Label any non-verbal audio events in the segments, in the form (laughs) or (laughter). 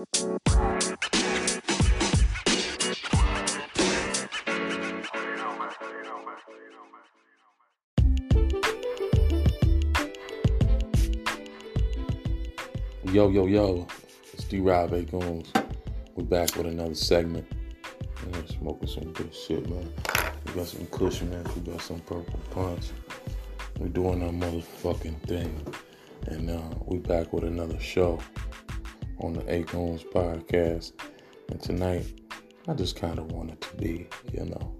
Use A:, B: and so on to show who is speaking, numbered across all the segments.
A: Yo, yo, yo, it's D Rob A. Goons. We're back with another segment. Man, smoking some good shit, man. We got some Kush, man. We got some Purple Punch. We're doing our motherfucking thing. And uh, we back with another show on the A. Goons podcast. And tonight, I just kind of wanted to be, you know,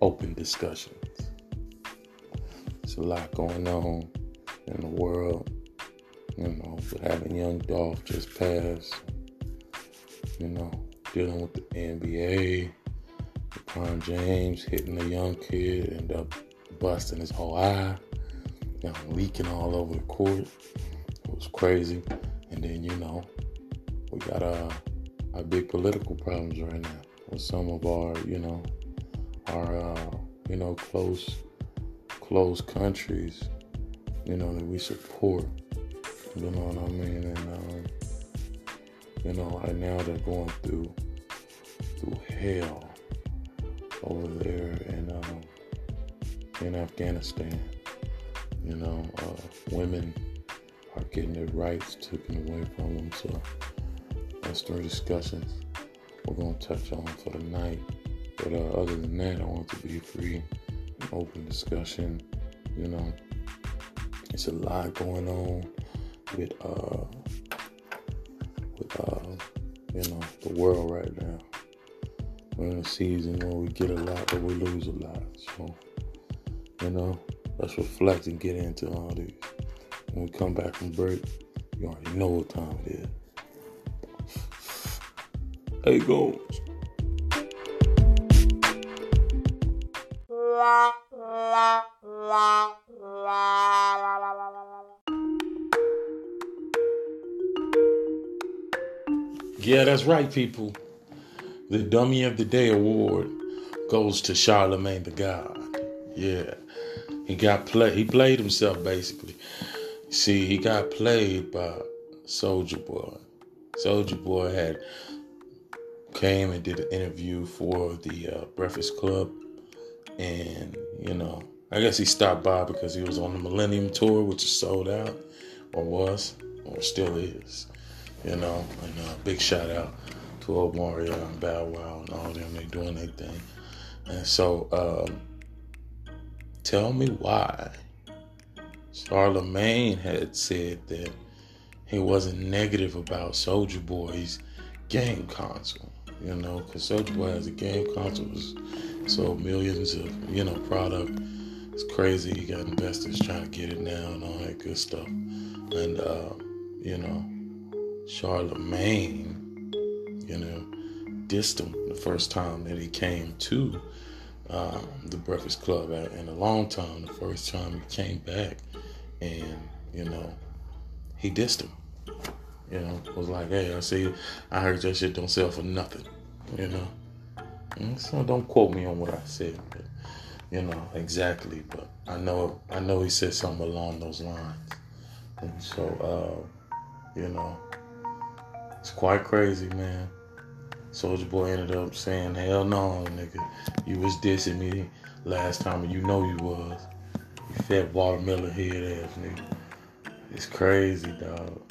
A: open discussions. There's a lot going on in the world you know, with having young Dolph just pass, you know, dealing with the NBA, LeBron James hitting a young kid, and up busting his whole eye, you know, leaking all over the court. It was crazy. And then, you know, we got uh, our big political problems right now with some of our, you know, our, uh, you know, close, close countries, you know, that we support. You know what I mean? And um, you know, right now they're going through through hell over there in um, in Afghanistan. You know, uh, women are getting their rights taken away from them. So that's three discussions we're gonna touch on for the night. But uh, other than that, I want to be free and open discussion. You know, it's a lot going on with uh with uh you know the world right now. We're in a season where we get a lot but we lose a lot. So you know, let's reflect and get into all these. When we come back from break, you already know what time it is. Hey Yeah, that's right, people. The Dummy of the Day award goes to Charlemagne the God. Yeah, he got play. He played himself basically. See, he got played by Soulja Boy. Soulja Boy had came and did an interview for the uh, Breakfast Club, and you know, I guess he stopped by because he was on the Millennium Tour, which is sold out, or was, or still is you know. And uh, big shout out to old Mario and Bow Wow and all them. They doing their thing. And so, um, tell me why Charlemagne had said that he wasn't negative about Soulja Boy's game console. You know, because Soulja Boy has a game console, sold millions of you know product. It's crazy. You got investors trying to get it now and all that good stuff. And uh, you know, Charlemagne, you know, dissed him the first time that he came to um, the Breakfast Club in a long time. The first time he came back, and you know, he dissed him. You know, was like, "Hey, I see, I heard your shit don't sell for nothing." You know, and so don't quote me on what I said, but, you know exactly. But I know, I know he said something along those lines, and so, uh, you know, it's quite crazy, man. Soulja Boy ended up saying, "Hell no, nigga, you was dissing me last time, and you know you was. You fat watermelon head ass nigga. It's crazy, dog.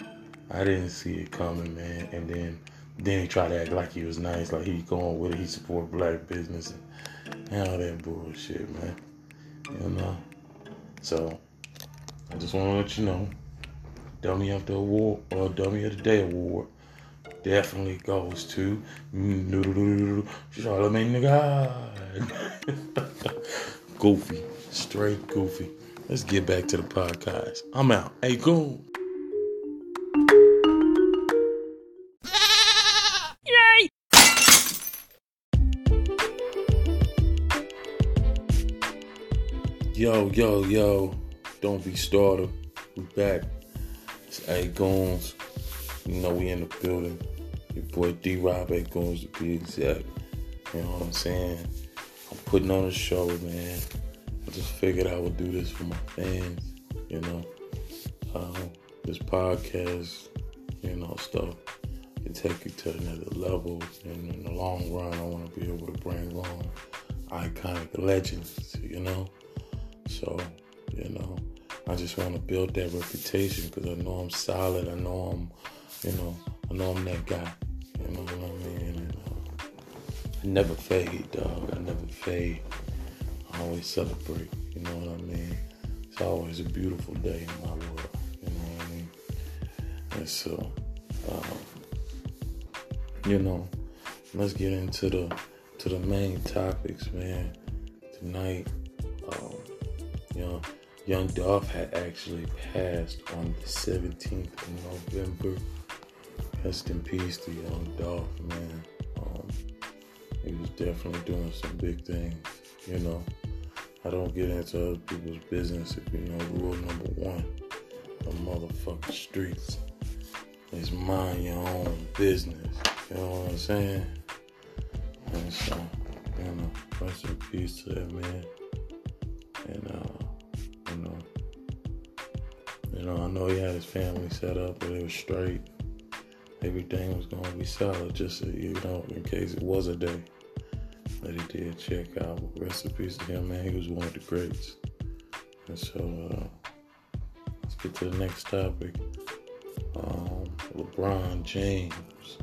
A: I didn't see it coming, man. And then, then he tried to act like he was nice, like he going with it. He support black business and all that bullshit, man. You know. So, I just want to let you know, Dummy of the Award or Dummy of the Day Award definitely goes to Charlemagne the God. (laughs) goofy, straight goofy. Let's get back to the podcast. I'm out. Hey, goon. Yo, yo, yo. Don't be startled. We back. It's A Goons. You know we in the building. Your boy D Rob ain't going to be exact. You know what I'm saying? I'm putting on a show, man. I just figured I would do this for my fans, you know. Um, this podcast, you know, stuff. can take you to another level. And in the long run, I want to be able to bring on iconic legends, you know? So, you know, I just want to build that reputation because I know I'm solid. I know I'm, you know, I know I'm that guy. You know what I mean? And, uh, I never fade, dog. I never fade. I always celebrate. You know what I mean? It's always a beautiful day in my world. You know what I mean? And so, um, you know, let's get into the to the main topics, man. Tonight, you know, Young Dolph had actually passed on the 17th of November. Rest in peace to Young Dolph, man. Um, he was definitely doing some big things, you know. I don't get into other people's business if you know rule number one. The motherfucking streets is mind your own business. You know what I'm saying? And so, you know, rest in peace to that man. And uh, know, I know he had his family set up, but it was straight. Everything was gonna be solid, just so you know, in case it was a day that he did check out. Peace to him, man. He was one of the greats. And so, uh, let's get to the next topic. Um, LeBron James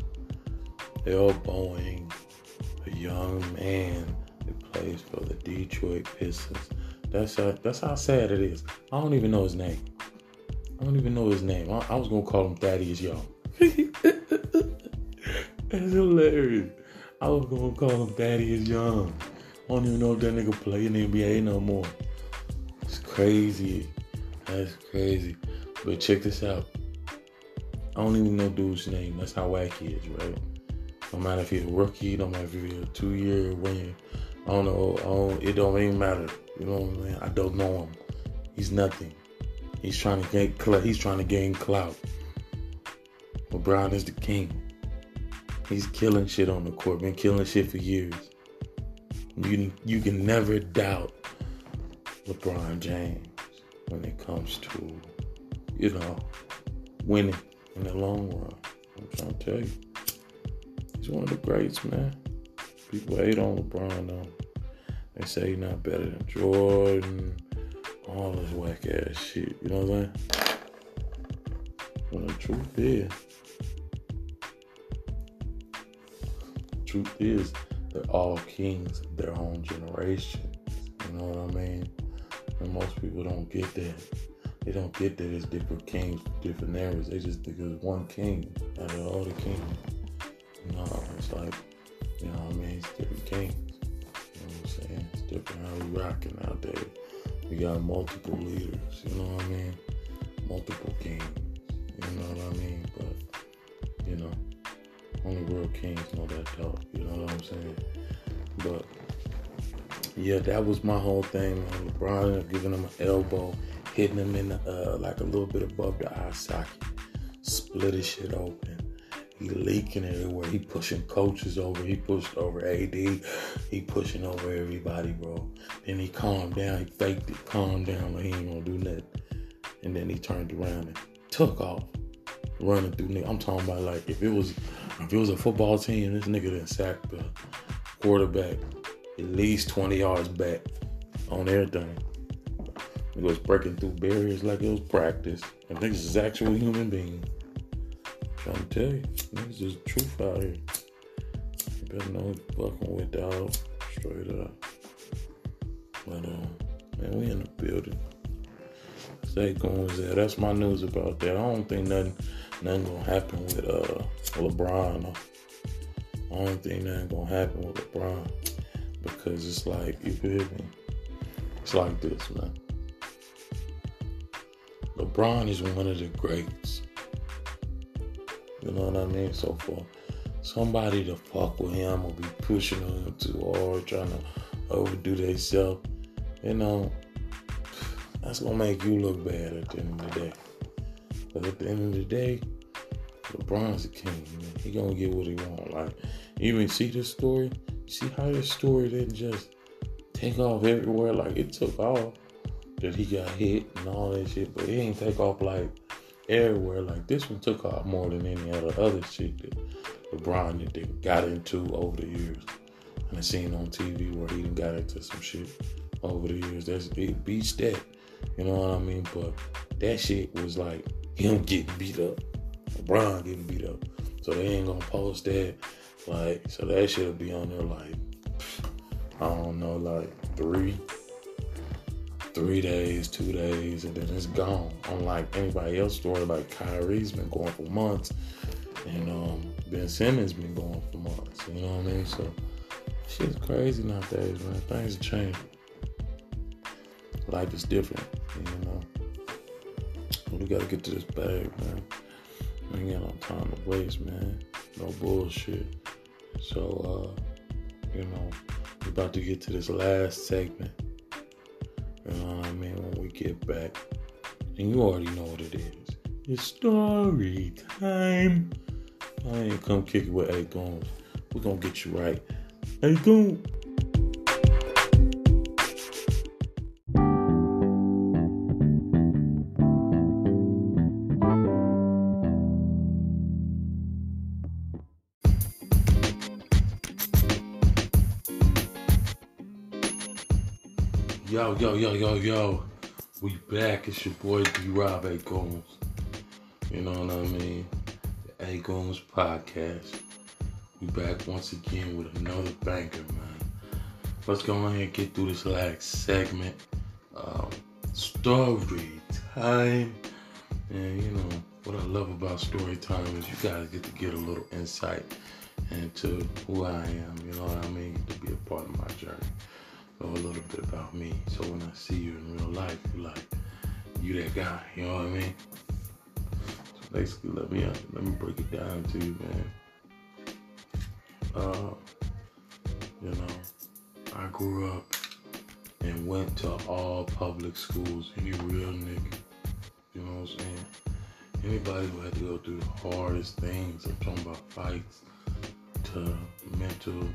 A: elbowing a young man that plays for the Detroit Pistons. That's how, that's how sad it is. I don't even know his name. I don't even know his name. I, I was gonna call him Thaddeus Young. (laughs) That's hilarious. I was gonna call him Thaddeus Young. I don't even know if that nigga play in the NBA no more. It's crazy. That's crazy. But check this out. I don't even know dude's name. That's how wacky is, right? No matter if he's a rookie, no matter if he's a two year, win. I don't know. I don't, it don't even matter. You know what I mean? I don't know him. He's nothing. He's trying to gain clout. He's trying to gain clout. LeBron is the king. He's killing shit on the court. Been killing shit for years. You you can never doubt LeBron James when it comes to you know winning in the long run. I'm trying to tell you, he's one of the greats, man. People hate on LeBron though. They say he's not better than Jordan. All this whack ass shit. You know what I'm saying? Well, the truth is, truth is, they're all kings of their own generation. You know what I mean? And most people don't get that. They don't get that it's different kings different areas. They just think it's one king out of all the kings. No, it's like, you know what I mean? It's different kings. You know what I'm saying? It's different how we rocking nowadays. We got multiple leaders, you know what I mean? Multiple kings. You know what I mean? But, you know, only real kings know that talk. You know what I'm saying? But yeah, that was my whole thing. Man. LeBron giving him an elbow, hitting him in the, uh, like a little bit above the eye socket, split his shit open. He leaking everywhere. He pushing coaches over. He pushed over AD. He pushing over everybody, bro. Then he calmed down. He faked it, calmed down, like he ain't gonna do nothing. And then he turned around and took off, running through. I'm talking about like if it was if it was a football team, this nigga done sacked the quarterback at least 20 yards back on everything. He was breaking through barriers like it was practice. And this is actual human beings. Trying to tell you, niggas is truth out here. You better know fucking with dog. Straight up. But uh man, we in the building. Going with that. That's my news about that. I don't think nothing nothing gonna happen with uh LeBron. I don't think nothing gonna happen with LeBron because it's like you feel me. It's like this, man. LeBron is one of the greats. You know what I mean? So for somebody to fuck with him or be pushing on him too hard, trying to overdo themselves, you know, that's gonna make you look bad at the end of the day. But at the end of the day, LeBron's a king, man. He gonna get what he want. Like, you even see this story? See how this story didn't just take off everywhere? Like, it took off that he got hit and all that shit, but it ain't take off like everywhere. Like, this one took off more than any other other shit that LeBron they got into over the years. And I seen on TV where he even got into some shit over the years. That's it beats that. You know what I mean? But that shit was like him getting beat up. LeBron getting beat up. So they ain't gonna post that. Like, so that shit'll be on there like I don't know, like three, three days, two days, and then it's gone. Unlike anybody else story, like Kyrie's been going for months, and um, Ben Simmons been going for months. You know what I mean? So shit's crazy nowadays, man. Things are changing. Life is different, you know. We gotta get to this bag, man. We ain't got no time to waste, man. No bullshit. So, uh, you know, we're about to get to this last segment. I mean? When we get back. And you already know what it is. It's story time. I ain't come kick it with A. We're gonna get you right. A. Yo, yo, yo, yo. We back. It's your boy D Rob A. You know what I mean? The A podcast. We back once again with another banker, man. Let's go ahead and get through this last segment. Um, story time. And you know, what I love about story time is you guys get to get a little insight into who I am. You know what I mean? To be a part of my journey a little bit about me. So when I see you in real life, you're like, you that guy. You know what I mean? So basically, let me uh, let me break it down to you, man. Uh, you know, I grew up and went to all public schools. Any real nigga, you know what I'm saying? Anybody who had to go through the hardest things, I'm talking about fights to mental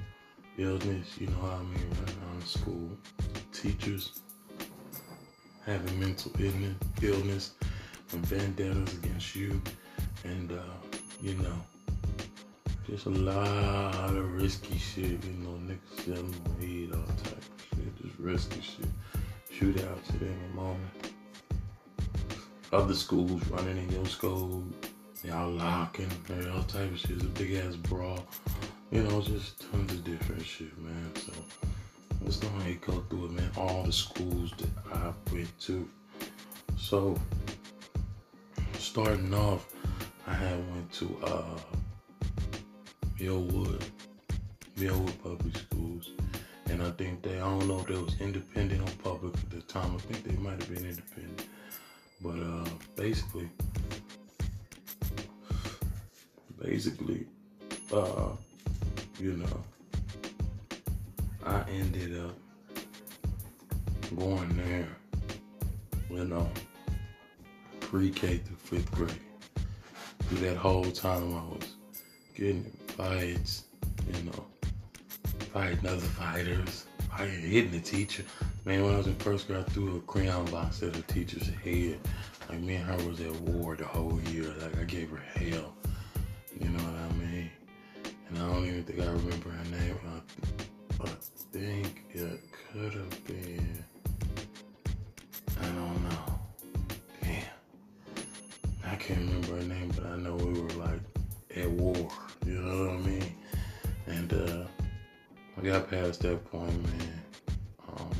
A: illness, you know what I mean, right now in school. Teachers having mental illness, illness and vendettas against you. And, uh, you know, just a lot of risky shit, you know, niggas selling weed, all type of shit, just risky shit. Shootouts at any moment. Other schools running in your school, y'all locking, all type of shit. It's a big ass brawl. You know, just tons of different shit, man. So let's go ahead and go through it, man. All the schools that I went to. So starting off, I had went to uh Millwood, Millwood Public Schools. And I think they, I don't know if they was independent or public at the time. I think they might have been independent. But uh, basically, basically, uh, you know, I ended up going there, you know, pre-K through fifth grade. Through that whole time I was getting fights, you know, fighting other fighters, fighting, hitting the teacher. Man, when I was in first grade, I threw a crayon box at a teacher's head. Like me and her was at war the whole year. Like I gave her hell. You know what I mean? And I don't even think I remember her name. I, I think it could have been. I don't know. Damn. I can't remember her name, but I know we were like at war. You know what I mean? And uh, I got past that point, man. Um,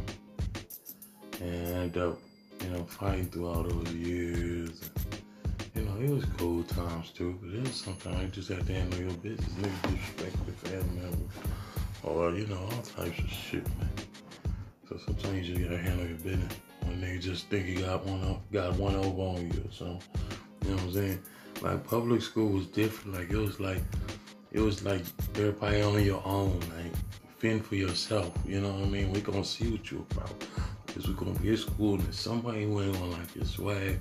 A: and I ended up, you know, fighting through all those years. And, you know, it was cool times too, but it was sometimes you just have to handle your business. Niggas disrespect your family members or, you know, all types of shit, man. So sometimes you just gotta handle your business. When they just think you got one up, got one over on you or something. You know what I'm saying? Like public school was different. Like it was like it was like everybody on your own. Like fend for yourself. You know what I mean? We gonna see what you're about. Cause we're gonna be at school and somebody ain't gonna like your swag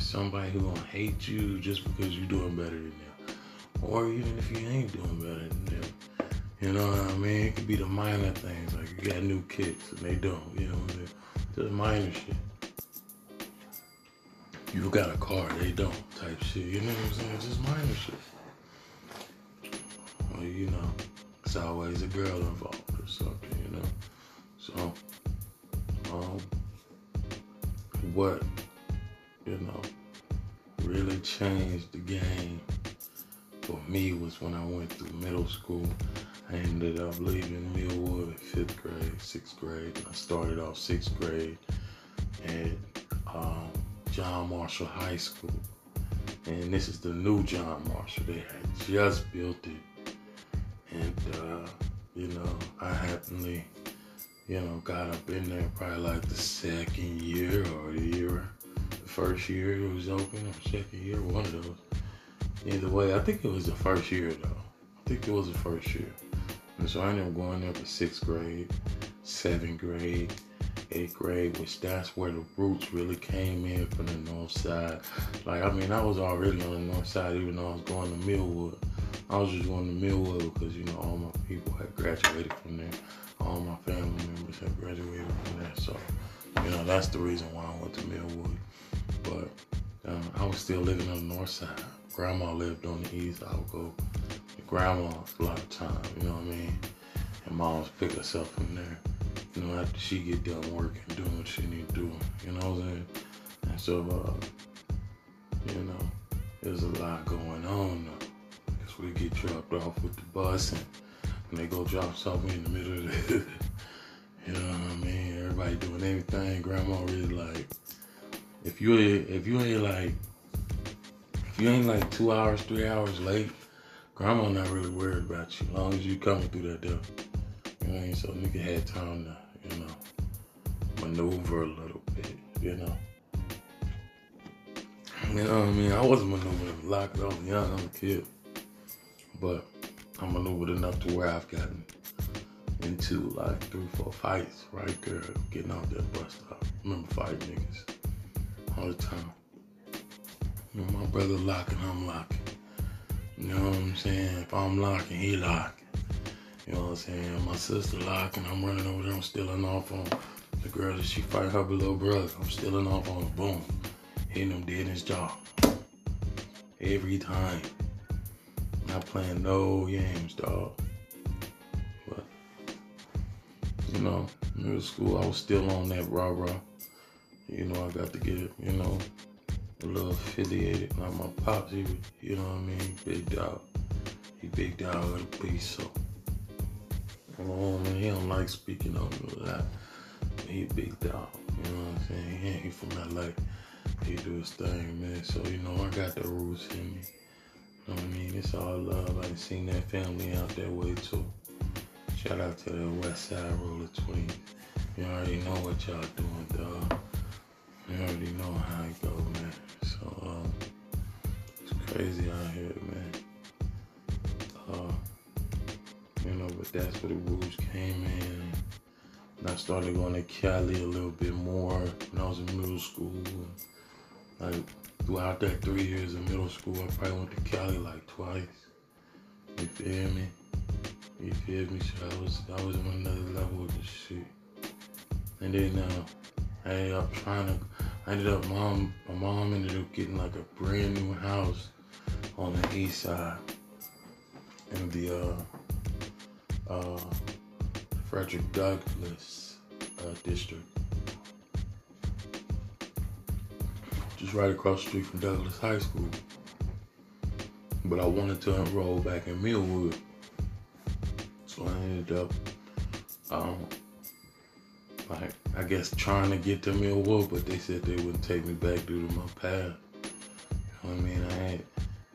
A: somebody who gonna hate you just because you're doing better than them. Or even if you ain't doing better than them. You know what I mean? It could be the minor things, like you got new kicks and they don't, you know, what I mean? just minor shit. You got a car, they don't, type shit. You know what I'm saying? Just minor shit. Well, you know, it's always a girl involved or something, you know. So, um, what you know changed the game for me was when I went through middle school. I ended up leaving Millwood in fifth grade, sixth grade. I started off sixth grade at um, John Marshall High School. And this is the new John Marshall. They had just built it. And, uh, you know, I happenly, you know, got up in there probably like the second year or the year, first year it was open or second year, one of those. Either way, I think it was the first year though. I think it was the first year. And so I ended up going there for sixth grade, seventh grade, eighth grade, which that's where the roots really came in from the north side. Like, I mean, I was already on the north side, even though I was going to Millwood. I was just going to Millwood because, you know, all my people had graduated from there. All my family members had graduated from there. So, you know, that's the reason why I went to Millwood. But um, I was still living on the north side. Grandma lived on the east. I would go to grandma a lot of time, you know what I mean? And mom's pick herself from there you know, after she get done working, doing what she need to do, you know what I'm saying? And so, uh, you know, there's a lot going on. Cause we get dropped off with the bus and, and they go drop something in the middle of the, (laughs) you know what I mean? Everybody doing everything. Grandma really like, if you if you ain't like, if you ain't like two hours, three hours late, grandma not really worried about you. As long as you coming through that door. You know I mean? So nigga had time to you know, maneuver a little bit, you know. You know what I mean? I wasn't maneuvering a lot I was young, I was a kid. But I maneuvered enough to where I've gotten into like three, four fights right there, getting out that bus stop. Remember fighting niggas all the time. You know, my brother locking, I'm locking. You know what I'm saying? If I'm locking, he locking. You know what I'm saying? My sister locking, I'm running over there, I'm stealing off on the girl that she fight her little brother. I'm stealing off on him, boom. Hitting him dead in his jaw. Every time. Not playing no games, dog. But you know, middle school I was still on that rah rah. You know, I got to get, you know, a little affiliated. Like my pops, he, you know what I mean? Big dog. He big dog with a piece, so and he don't like speaking on that. He big dog, you know what I'm saying? He ain't from LA. He do his thing, man. So, you know, I got the roots in me. You know what I mean? It's all love. I seen that family out that way too. Shout out to the West Side Roller Twins. You already know what y'all doing, dog. You already know how it go, man. So, um, it's crazy out here, man. Uh, you know, but that's where the rules came in. And I started going to Cali a little bit more when I was in middle school. Like throughout that three years in middle school, I probably went to Cali like twice. You feel me? You feel me? So I was I was on another level with this shit. And then uh, I ended up trying to. I ended up mom. My mom ended up getting like a brand new house on the east side in the uh, uh, Frederick Douglass uh, district. Just right across the street from Douglass High School. But I wanted to enroll back in Millwood. So I ended up, um, like, I guess trying to get to Millwood, but they said they wouldn't take me back due to my path. You know what I mean? I had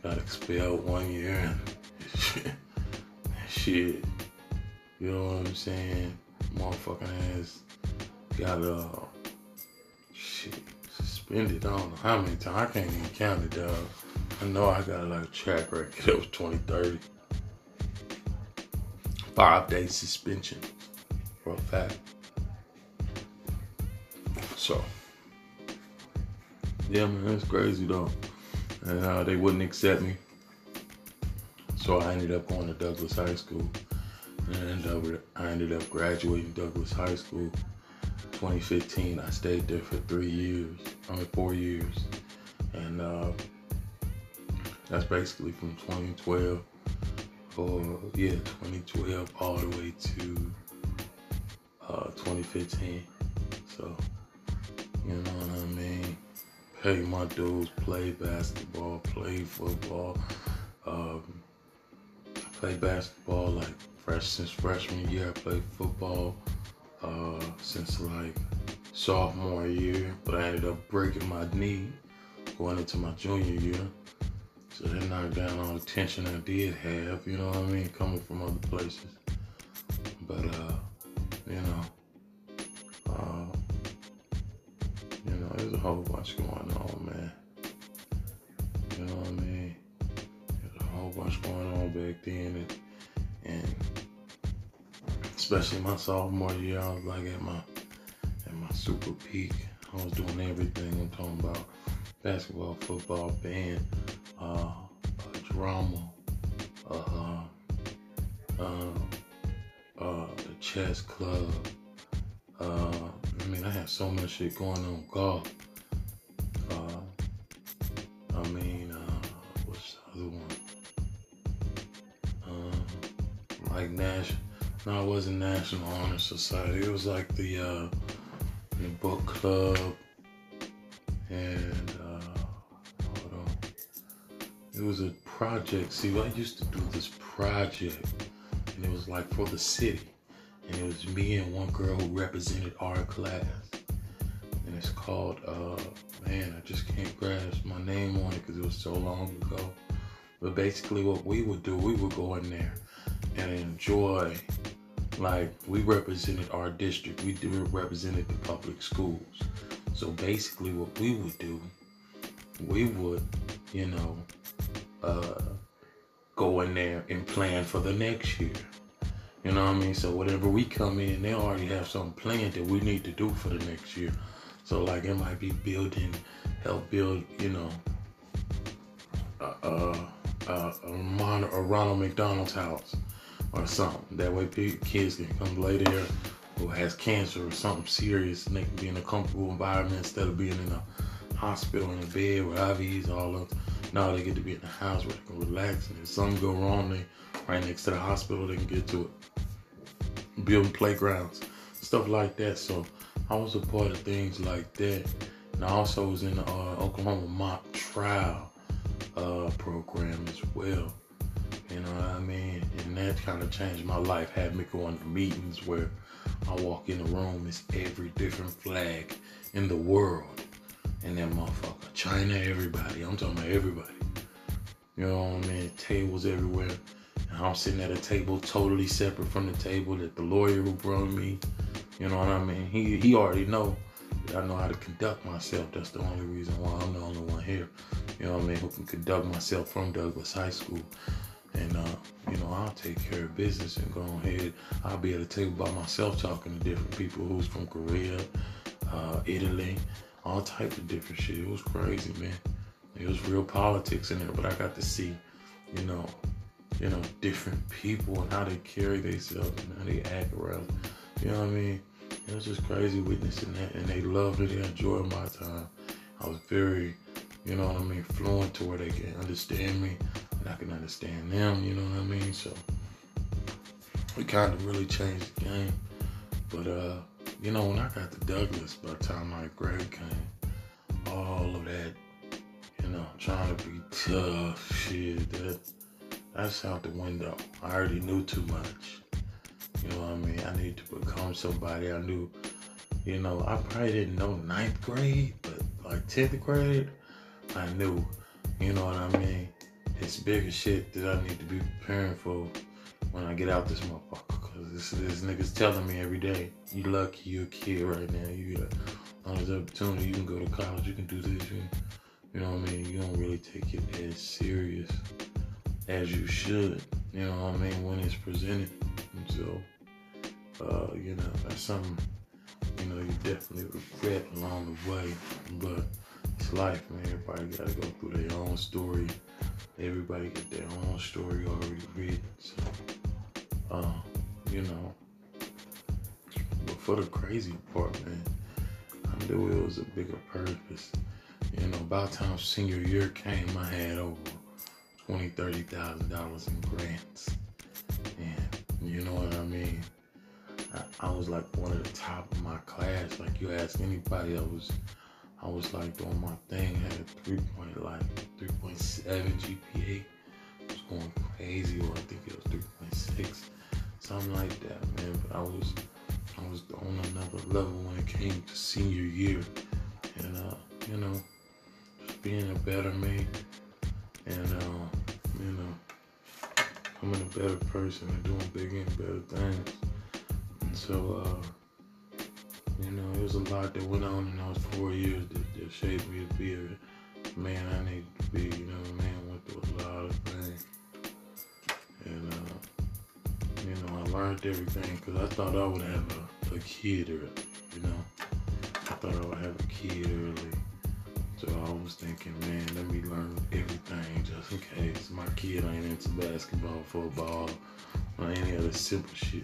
A: got expelled one year (laughs) and shit. You know what I'm saying? Motherfucking ass got uh shit suspended. I don't know how many times. I can't even count it, dog. I know I got like a track record (laughs) that was 2030. Five day suspension for a fact. So yeah, man, that's crazy though. And uh, they wouldn't accept me. So I ended up going to Douglass High School. And I ended up graduating Douglass High School 2015. I stayed there for three years, I mean, four years. And uh, that's basically from 2012 or yeah, 2012 all the way to uh, 2015. So, you know what I mean? Pay my dues, play basketball, play football. Um, play basketball like fresh since freshman year. I played football uh, since like sophomore year, but I ended up breaking my knee going into my junior year. So that knocked down all the tension I did have, you know what I mean, coming from other places. But uh, you know, whole bunch going on, man. You know what I mean? There's a whole bunch going on back then, and, and especially my sophomore year, I was like at my at my super peak. I was doing everything. I'm talking about basketball, football, band, uh, drama, uh, uh, uh, the chess club. Uh, I mean, I had so much shit going on. Golf. No, it wasn't National Honor Society. It was like the uh, the book club and uh, hold on. It was a project. See, I used to do this project, and it was like for the city, and it was me and one girl who represented our class, and it's called. Uh, man, I just can't grasp my name on it because it was so long ago. But basically, what we would do, we would go in there and enjoy. Like we represented our district, we represented the public schools. So basically, what we would do, we would, you know, uh, go in there and plan for the next year. You know what I mean? So whatever we come in, they already have something planned that we need to do for the next year. So like it might be building, help build, you know, uh, uh, a, a Ronald McDonald's house or something. That way kids can come lay there who has cancer or something serious and they can be in a comfortable environment instead of being in a hospital in a bed with IVs all up. Now they get to be in the house where they can relax and if something go wrong, they right next to the hospital, they can get to it. Building playgrounds, stuff like that. So I was a part of things like that. And I also was in the uh, Oklahoma mock trial uh, program as well. You know what I mean? And that kind of changed my life. Had me going to meetings where I walk in the room, it's every different flag in the world and that motherfucker. China, everybody. I'm talking about everybody. You know what I mean? Tables everywhere. And I'm sitting at a table totally separate from the table that the lawyer who brought me, you know what I mean? He he already know I know how to conduct myself. That's the only reason why I'm the only one here. You know what I mean? Who can conduct myself from Douglass High School. And uh, you know, I'll take care of business and go ahead. I'll be at a table by myself talking to different people who's from Korea, uh, Italy, all types of different shit. It was crazy, man. It was real politics in there, but I got to see, you know, you know, different people and how they carry themselves and how they act around. You know what I mean? It was just crazy witnessing that, and they loved it. They enjoyed my time. I was very, you know what I mean, fluent to where they can understand me, and I can understand them. You know what I mean? So we kind of really changed the game. But uh, you know, when I got to Douglass, by the time my grade came, all of that, you know, trying to be tough, shit, that that's out the window. I already knew too much. You know what I mean? I need to become somebody. I knew, you know, I probably didn't know ninth grade, but like tenth grade, I knew. You know what I mean? It's bigger shit that I need to be preparing for when I get out this motherfucker. This, this nigga's telling me every day, you lucky you're a kid right now. You got all this opportunity. You can go to college. You can do this. You, you know what I mean? You don't really take it as serious as you should. You know what I mean? When it's presented. And so, uh, you know, that's something, you know, you definitely regret along the way. But it's life, man. Everybody got to go through their own story everybody get their own story already written. So, um, you know, but for the crazy part, man, I knew it was a bigger purpose. You know, by time senior year came, I had over twenty, thirty thousand dollars in grants, and you know what I mean. I, I was like one of the top of my class. Like you ask anybody, else. was I was like doing my thing, had a three point like three point seven GPA. I was going crazy, or I think it was three point six, something like that, man. But I was I was on another level when it came to senior year, and uh, you know, just being a better me, and uh, you know, becoming a better person and doing bigger and better things. And so, uh, you know, it was a lot that went on in those four years that, that shaped me to be a man I needed to be. You know, man went through a lot of things, and uh, you know, I learned everything because I thought I would have a, a kid or, you know, I thought I would have a kid early. So I was thinking, man, let me learn everything just in case my kid ain't into basketball, football, or any other simple shit,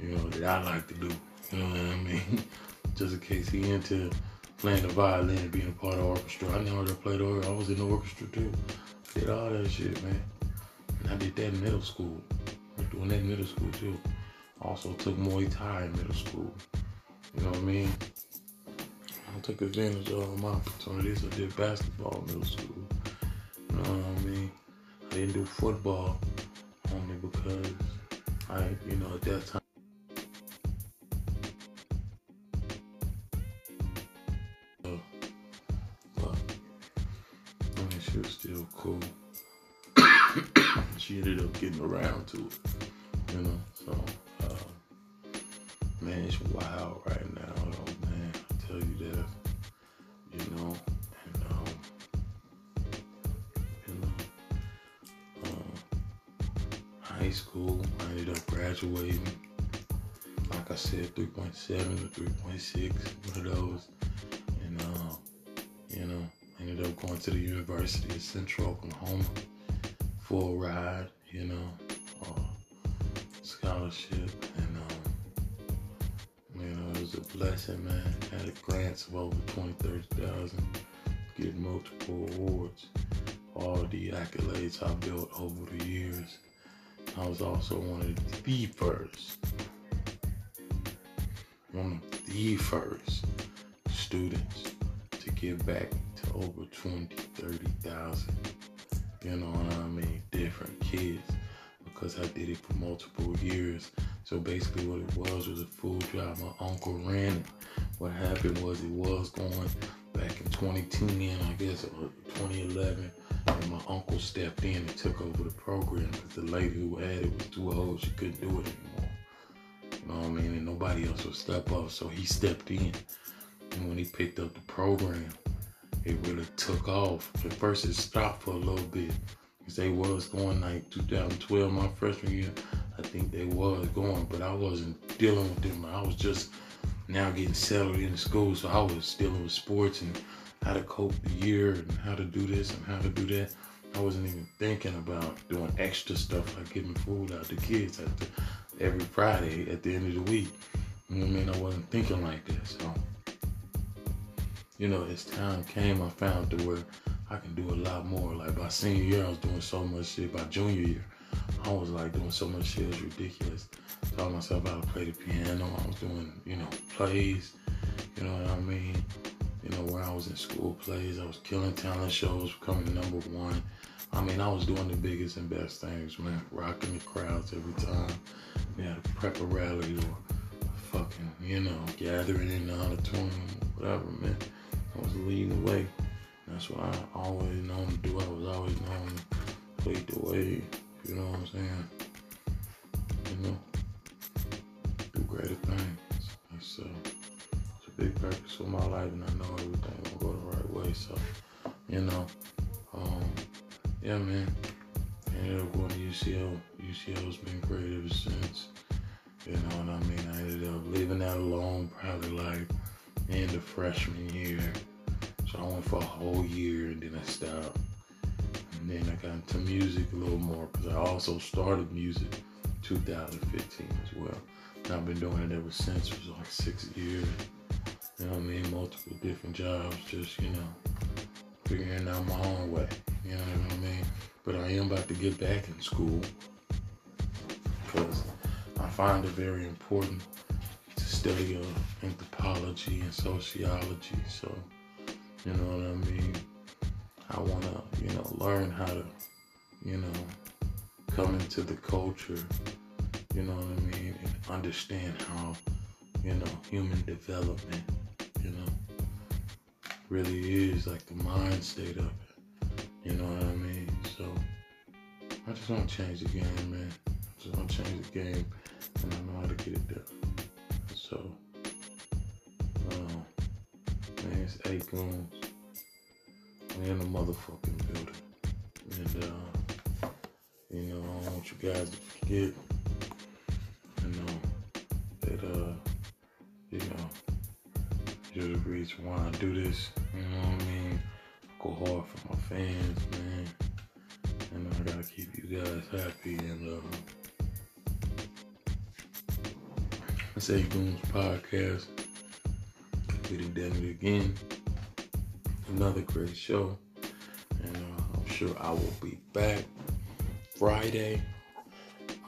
A: you know, that I like to do. You know what I mean? (laughs) just in case he into playing the violin and being part of the orchestra. I know how to play the orchestra. I was in the orchestra too. Did all that shit, man. And I did that in middle school. I was doing that in middle school too. Also took Muay Thai in middle school. You know what I mean? I took advantage of all my opportunities. I did basketball in middle school. You know what I mean? I didn't do football only because I, you know, at that time. 3.7 or 3.6, one of those, and uh, you know, ended up going to the University of Central Oklahoma full ride, you know, uh, scholarship, and um, you know, it was a blessing, man. Had grants of over 20, 30,000, get multiple awards, all the accolades I built over the years. I was also one of the first, one of the first students to give back to over 20, 30,000 you know what I mean, different kids because I did it for multiple years. So basically what it was was a food drive. My uncle ran it. What happened was it was going back in 2010, I guess, or 2011, and my uncle stepped in and took over the program because the lady who had it was too old. She couldn't do it anymore. Know what I mean? And nobody else would step up. So he stepped in. And when he picked up the program, it really took off. At first, it stopped for a little bit because they was going like 2012, my freshman year. I think they was going, but I wasn't dealing with them. I was just now getting settled in school, so I was dealing with sports and how to cope the year and how to do this and how to do that. I wasn't even thinking about doing extra stuff like giving food out to kids the, every Friday at the end of the week. You know I mean? I wasn't thinking like that, so you know, as time came, I found to where I can do a lot more. Like by senior year, I was doing so much shit. By junior year, I was like doing so much shit. It was ridiculous. Taught myself how to play the piano. I was doing, you know, plays. You know what I mean? You know, where I was in school plays, I was killing talent shows, becoming number one. I mean, I was doing the biggest and best things, man. Rocking the crowds every time. We had a prep a rally or fucking, you know, gathering in the auditorium, whatever, man. I was leading the way. That's what I always known to do. I was always known to lead the way. You know what I'm saying? You know, do greater things. It's, uh, it's a big purpose for my life, and I know everything will go the right way. So, you know, yeah, man. I ended up going to UCL. UCL's been great ever since. You know what I mean? I ended up leaving that alone probably like in the freshman year. So I went for a whole year and then I stopped. And then I got into music a little more because I also started music 2015 as well. And I've been doing it ever since. It was like six years. You know what I mean? Multiple different jobs, just, you know, figuring out my own way. You know what I mean? But I am about to get back in school because I find it very important to study of anthropology and sociology. So, you know what I mean? I want to, you know, learn how to, you know, come into the culture, you know what I mean, and understand how, you know, human development, really is like the mind state of it. You know what I mean? So I just want to change the game, man. I just want to change the game, and I know how to get it done. So, um, man, it's eight goons. We in the motherfucking building, and uh, you know I don't want you guys to forget, you know that uh, you know, the why I do this. You know what I mean? Go hard for my fans, man. And I gotta keep you guys happy and uh Let's say Goons Podcast. We done done it again. Another great show. And uh, I'm sure I will be back Friday.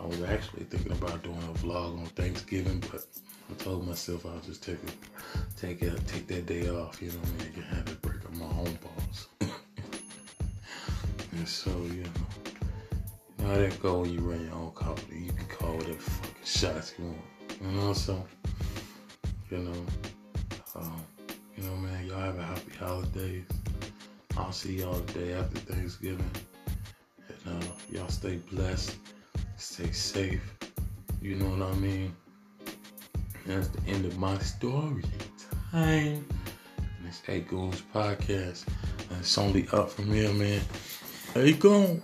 A: I was actually thinking about doing a vlog on Thanksgiving, but I told myself I'll just take it, take it, take that day off. You know what I mean? I can have a break on my own balls. (laughs) and so you know, you know that go when you run your own company. You can call whatever fucking shots you want. You know, so you know, um, you know, man, y'all have a happy holidays. I'll see y'all the day after Thanksgiving. And uh, y'all stay blessed, stay safe. You know what I mean? That's the end of my story time. It's Eight Goons Podcast. And it's only up from here, man. Hey, go.